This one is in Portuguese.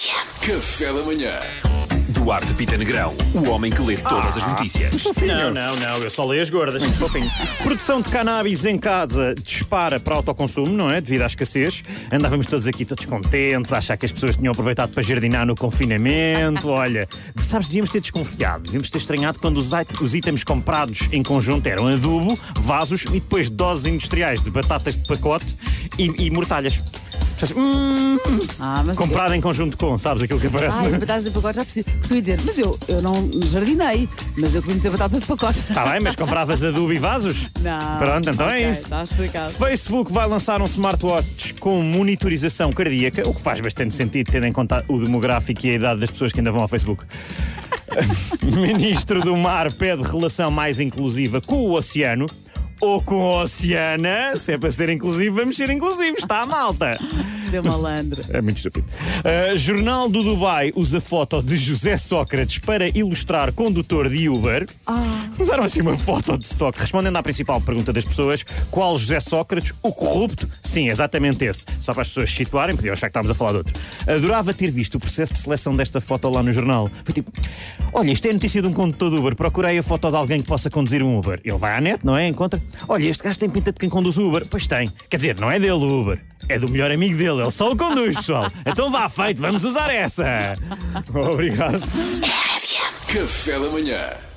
Café da manhã. Duarte Pita Negrão, o homem que lê todas as notícias. Não, não, não, eu só leio as gordas. Fofinho. Produção de cannabis em casa dispara para autoconsumo, não é? Devido à escassez. Andávamos todos aqui todos contentes, a achar que as pessoas tinham aproveitado para jardinar no confinamento. Olha, sabes, devíamos ter desconfiado, devíamos ter estranhado quando os, os itens comprados em conjunto eram adubo, vasos e depois doses industriais de batatas de pacote e, e mortalhas. Hum, Ah, mas comprado em conjunto com, sabes aquilo que aparece Ah, no... as batatas de pacote já preciso. Porque eu ia dizer, mas eu, eu não jardinei, mas eu comi muita batata de pacote. Está bem, mas compravas adubo e vasos? Não. Pronto, então Ok, é isso. Está explicado. Facebook vai lançar um smartwatch com monitorização cardíaca, o que faz bastante sentido, tendo em conta o demográfico e a idade das pessoas que ainda vão ao Facebook. Ministro do Mar pede relação mais inclusiva com o oceano. Ou com a oceana, se é para ser inclusivo, vamos ser inclusivos, está a malta? Seu malandro. É muito estúpido. Uh, Jornal do Dubai usa foto de José Sócrates para ilustrar condutor de Uber. Usaram assim uma foto de stock. Respondendo à principal pergunta das pessoas: qual José Sócrates? O corrupto? Sim, exatamente esse. Só para as pessoas se situarem, podiam achar que estávamos a falar de outro. Adorava ter visto o processo de seleção desta foto lá no jornal. Foi tipo: olha, isto é a notícia de um condutor de Uber. Procurei a foto de alguém que possa conduzir um Uber. Ele vai à net, não é? Encontra. Olha, este gajo tem pinta de quem conduz o Uber. Pois tem. Quer dizer, não é dele o Uber. É do melhor amigo dele. Ele só o conduz, pessoal. Então vá, feito. Vamos usar essa. Obrigado. Café da manhã.